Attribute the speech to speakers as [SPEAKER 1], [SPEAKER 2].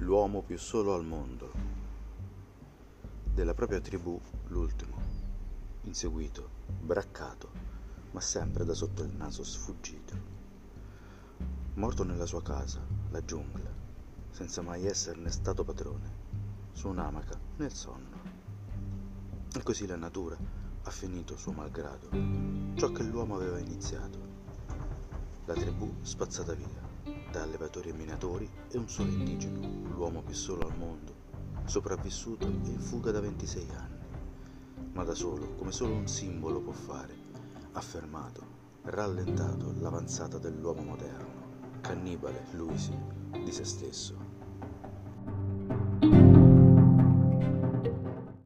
[SPEAKER 1] l'uomo più solo al mondo. Della propria tribù l'ultimo, inseguito, braccato, ma sempre da sotto il naso sfuggito. Morto nella sua casa, la giungla, senza mai esserne stato padrone, su un'amaca nel sonno. E così la natura ha finito suo malgrado ciò che l'uomo aveva iniziato. La tribù spazzata via da allevatori e minatori e un solo indigeno, l'uomo più solo al mondo, sopravvissuto in fuga da 26 anni, ma da solo, come solo un simbolo può fare, ha fermato, rallentato l'avanzata dell'uomo moderno, cannibale, lui sì, di se stesso.